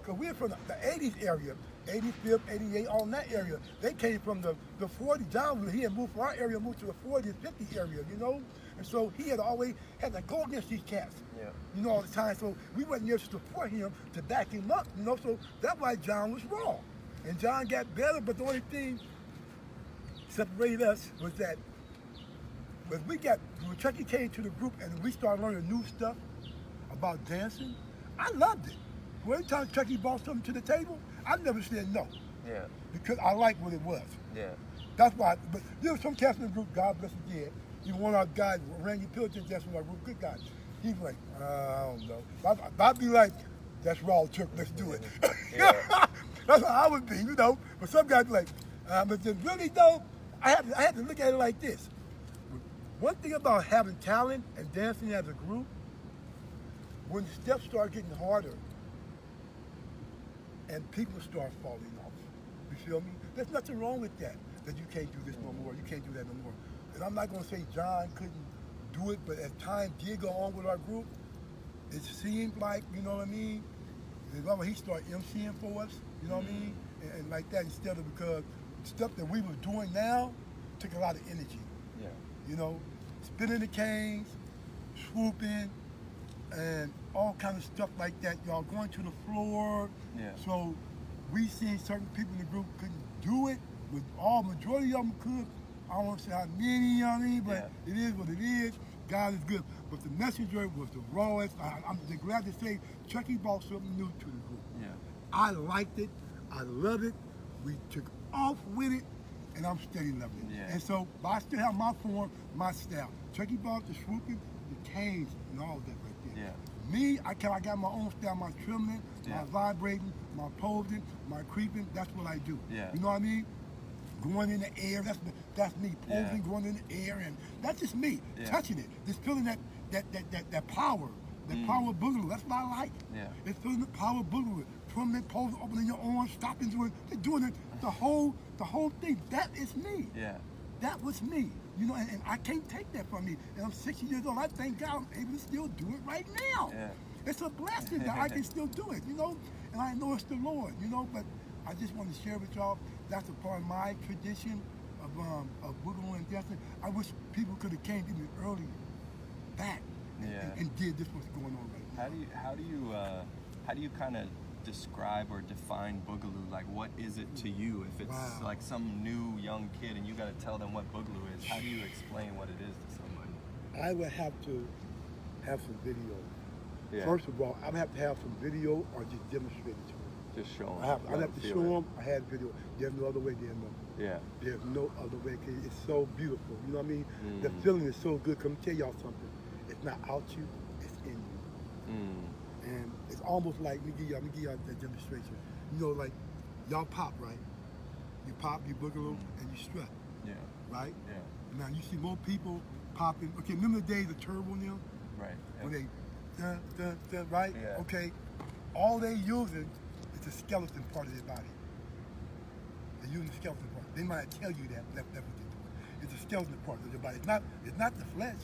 Because we're from the, the 80s area, 85th, 88, all in that area. They came from the, the 40s. John, he had moved from our area, moved to the 40s, 50s area, you know? And so he had always had to go against these cats, Yeah. you know, all the time. So we wasn't there to support him, to back him up, you know? So that's why John was wrong. And John got better, but the only thing separated us was that when we got, when Chucky came to the group and we started learning new stuff about dancing, I loved it. Every time Chucky brought something to the table, I never said no Yeah. because I liked what it was. Yeah. That's why. But there was some cats in the group. God bless dead. You one of our guys, Randy Pilton, that's one of our group. Good guy. He's like, uh, I don't know. I'd, I'd be like, that's raw Turk. Let's do it. Yeah. that's how I would be, you know. But some guys be like, uh, but then really though, I had to, I had to look at it like this. One thing about having talent and dancing as a group, when the steps start getting harder, and people start falling off. You feel me? There's nothing wrong with that. That you can't do this no more. You can't do that no more. And I'm not gonna say John couldn't do it, but as time did go on with our group, it seemed like you know what I mean. He started emceeing for us. You know what I mm-hmm. mean? And, and like that instead of because stuff that we were doing now took a lot of energy. Yeah. You know, spinning the canes, swooping, and all kind of stuff like that. Y'all going to the floor. Yeah. So we seen certain people in the group couldn't do it. With all majority of them could. I don't want to say how many, you know what I mean? But it is what it is. God is good. But the messenger was the rawest. I, I'm just glad to say Chucky brought something new to the group. Yeah. I liked it. I love it. We took off with it, and I'm steady loving it. Yeah. And so, but I still have my form, my style. Turkey brought the swooping, the canes, and all that right there. Yeah. Me, I can I got my own style, my trembling, Yeah. my vibrating, my posing, my creeping. That's what I do. Yeah. You know what I mean? Going in the air, that's that's me. Posing, going in the air, and that's just me. Touching it, just feeling that that that that, that power, that Mm. power boogaloo. That's what I like. Yeah. It's feeling the power of boogaloo. Trembling, posing, opening your arms, stopping, doing, they're doing it. The whole the whole thing. That is me. Yeah. That was me. You know, and, and I can't take that from me. And I'm 60 years old. I thank God I'm able to still do it right now. Yeah. It's a blessing that I can still do it, you know? And I know it's the Lord, you know? But I just want to share with y'all, that's a part of my tradition of, um, of boogaloo and. I wish people could have came to me earlier back and, Yeah. and, and did this what's going on right now. How do you how do you uh, how do you kind of describe or define boogaloo? Like, what is it to you? If it's Wow. like some new young kid and you got to tell them what boogaloo is, how do you explain what it is to somebody? I would have to have some video. Yeah. First of all, I would have to have some video or just demonstrate it to them. just show them. I have, I'd have to show them I had video. There's no other way, there's no. Yeah. There's no other way. it's so beautiful. You know what I mean? The Mm. feeling is so good. Come tell y'all something. It's not out you, it's in you. Mm. And it's almost like, let me give y'all, let me give y'all that demonstration. You know, like, y'all pop, right? You pop, you boogaloo, and you strut, Yeah. right? Yeah. Now, you see more people popping. Okay, remember the days of Turbo now? Right. When they, dun, dun, dun, right? Yeah. Okay, all they using is the skeleton part of their body. They're using the skeleton part. They might tell you that, that that's what they're doing. It's the skeleton part of your body. It's not, it's not the flesh.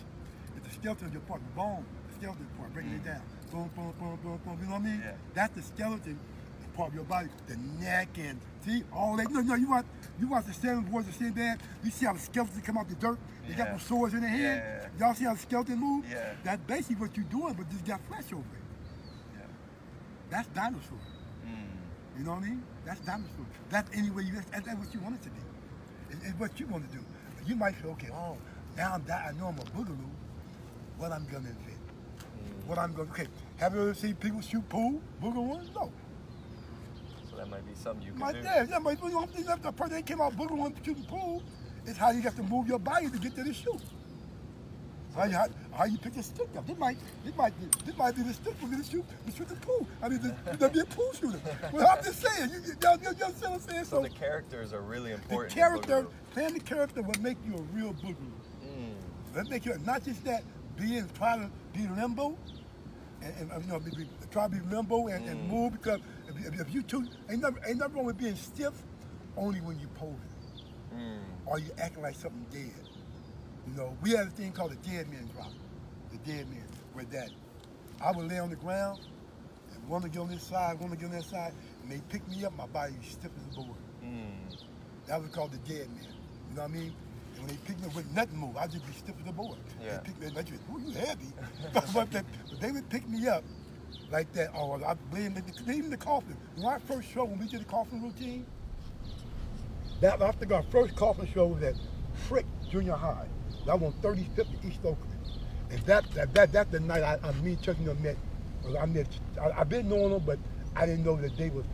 It's the skeleton of your part, the bone, the skeleton part, breaking it mm. down. Boom, boom, boom, boom, boom. You know what I mean? Yeah. That's the skeleton part of your body. The neck and see all that. No, no, you want you watch the seven boys of Sinbad. You see how the skeleton come out the dirt. They got Yeah. them swords in their hand. Yeah. Y'all see how the skeleton move? Yeah. That's basically what you're doing, but just got flesh over it. Yeah. That's dinosaur. Mm. You know what I mean? That's dinosaur. That's any way you. That's, that's what you want it to be. It's, it's what you want to do. you might say, okay, oh, now I'm that I know I'm a boogaloo. What I'm gonna invent? What I'm gonna okay? Have you ever seen people shoot pool boogaloo? One? No. So that might be something you can do. My do. dad, yeah, but you know, the person that came out boogaloo shooting pool is how you have to move your body to get to the shoot. How you, how, how you pick a stick up? This might, this might, be, this might be the stick for me to shoot, to shoot the pool. I mean, to, be a pool shooter. Well, I'm just saying, you, you, you, you, you understand what I'm saying? So the characters are really important. The character, playing the character will make you a real boogaloo. Mm. Let's make you not just that, being trying to be limbo, and, and you know, be, be, try to be limbo and, and Mm. move because if, if, if you too, ain't nothing, ain't nothing wrong with being stiff, only when you posing Mm. or you acting like something dead. You know, we had a thing called the dead man drop, the dead man, where that I would lay on the ground, and one would get on this side, one would get on that side, and they pick me up, my body was stiff as a board. Mm. That was called the dead man. You know what I mean? And when they picked me up with nothing move, I'd just be stiff as a board. Yeah. They picked me up, like, ooh, you heavy. but, they, but they would pick me up like that. Or I blame the, even the coffin. When I first show, when we did the coffin routine, that I think our first coffin show was at Frick Junior High. That was on 35th East Oakland. And that that that, that the night I, I me and Chuck you know, met. I met. I, I've been knowing them, but I didn't know that they was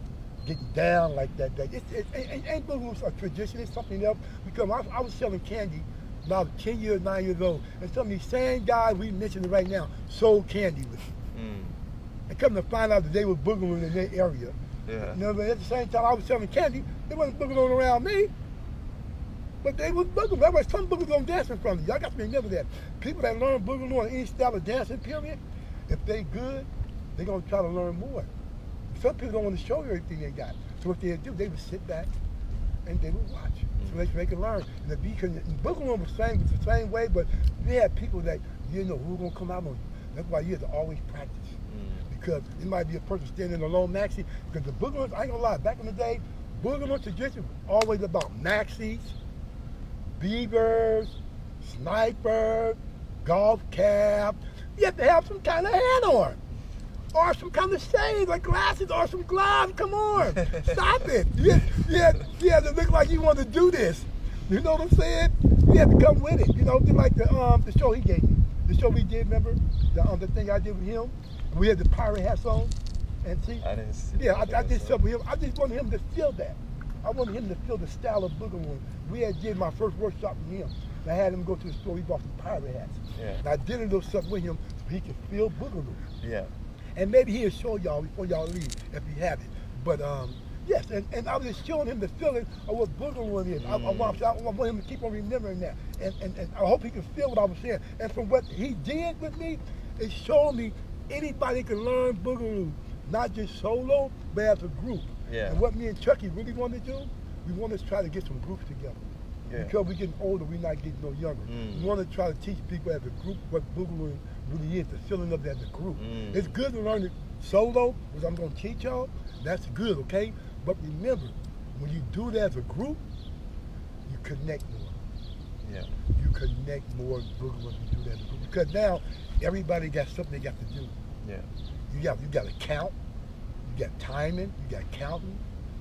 getting down like that. That it, it, it, ain't boogaloo a tradition. It's something else. Because I, I was selling candy about 10 years, 9 years old, and some of these same guys we mentioned right now sold candy with me. Mm. And come to find out that they were boogalooing in their area. Yeah. You know, but at the same time I was selling candy, they wasn't boogalooing around me. But they was boogaloo. That's why some boogaloos don't dance in front of you. Y'all got to remember that. People that learn boogaloo on any style of dancing period, if they good, they're gonna try to learn more. Some people don't want to show you everything they got. So what they do, they would sit back and they would watch. So they, they can learn. And the beat can boogaloo was the same was the same way, but they had people that you know who gonna come out on you. That's why you have to always practice Mm. because it might be a person standing alone maxi. Because the boogaloo, I ain't gonna lie, back in the day, boogaloo tradition was always about maxis, beavers, sniper, golf cap. You have to have some kind of hat on. Or some kind of shade, like glasses, or some gloves. Come on, stop it! Had, you had to look like you want to do this. You know what I'm saying? You have to come with it. You know, just like the um the show he gave me, the show we did. Remember the um the thing I did with him? We had the pirate hats on, and see. I didn't see. Yeah, I, I so- something with him. I just wanted him to feel that. I wanted him to feel the style of boogaloo. We had did my first workshop with him. I had him go to the store. He bought some pirate hats. Yeah. And I did a little stuff with him so he could feel boogaloo. Yeah. And maybe he'll show y'all before y'all leave if he have it. But um, yes, and, and I was just showing him the feeling of what boogaloo is. I, I, want, I want him to keep on remembering that. And, and, and I hope he can feel what I was saying. And from what he did with me, it showed me anybody can learn boogaloo, not just solo, but as a group. Yeah. And what me and Chucky really want to do, we want to try to get some groups together. Yeah. Because we're getting older, we're not getting no younger. Mm. We want to try to teach people as a group what boogaloo really is, the feeling of that as a group. Mm. It's good to learn it solo, which I'm going to teach y'all. That's good, okay? But remember, when you do that as a group, you connect more. Yeah. You connect more when you do that as a group. Because now, everybody got something they got to do. Yeah. You got you got to count, you got timing, you got counting,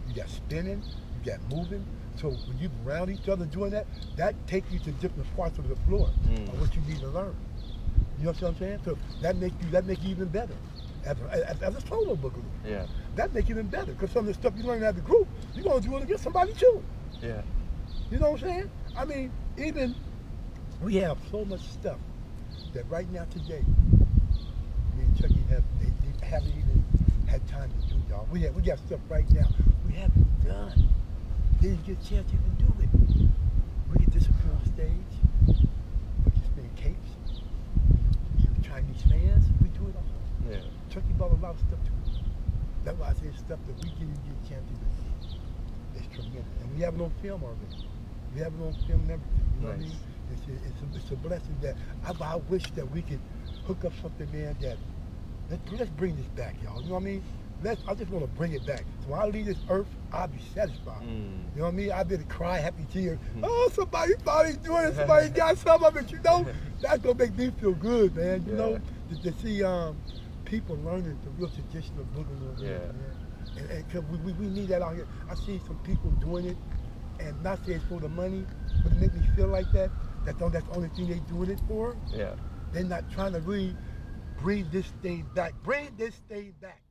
you got spinning, you got moving. So when you around each other doing that, that takes you to different parts of the floor Mm. of what you need to learn. You know what I'm saying? So that makes you that make you even better as a, as, as a solo boogaloo. Yeah. That makes you even better because some of the stuff you learn as a group, you're gonna do it against somebody too. Yeah. You know what I'm saying? I mean, even we have so much stuff that right now today, me and Chucky have they, they haven't even had time to do, y'all. We have we got stuff right now we haven't done. Didn't get a chance to even do it. We can disappear on stage. We can spin capes. You Chinese fans, we do it all. Yeah. Turkey brought a lot of stuff to us. That's why I say stuff that we didn't get a chance to do. It's tremendous. And we have it on film already. We have it on film and everything. You know what I mean? It's a, it's, a, it's a blessing that I, I wish that we could hook up something, man, that let's, let's bring this back, y'all. You know what I mean? Let's, I just want to bring it back. So when I leave this earth, I'll be satisfied. Mm. You know what I mean? I'll be able to cry happy tears. Oh, somebody finally doing it. Somebody got some of it, you know? That's going to make me feel good, man. You know? To, to see um, people learning the real tradition of boogaloo. Yeah. Man. And, and 'cause we, we, we need that out here. I see some people doing it and not say it's for the money, but it make me feel like that. That don't, that's the only thing they doing it for. Yeah. They're not trying to really bring this thing back. Bring this thing back.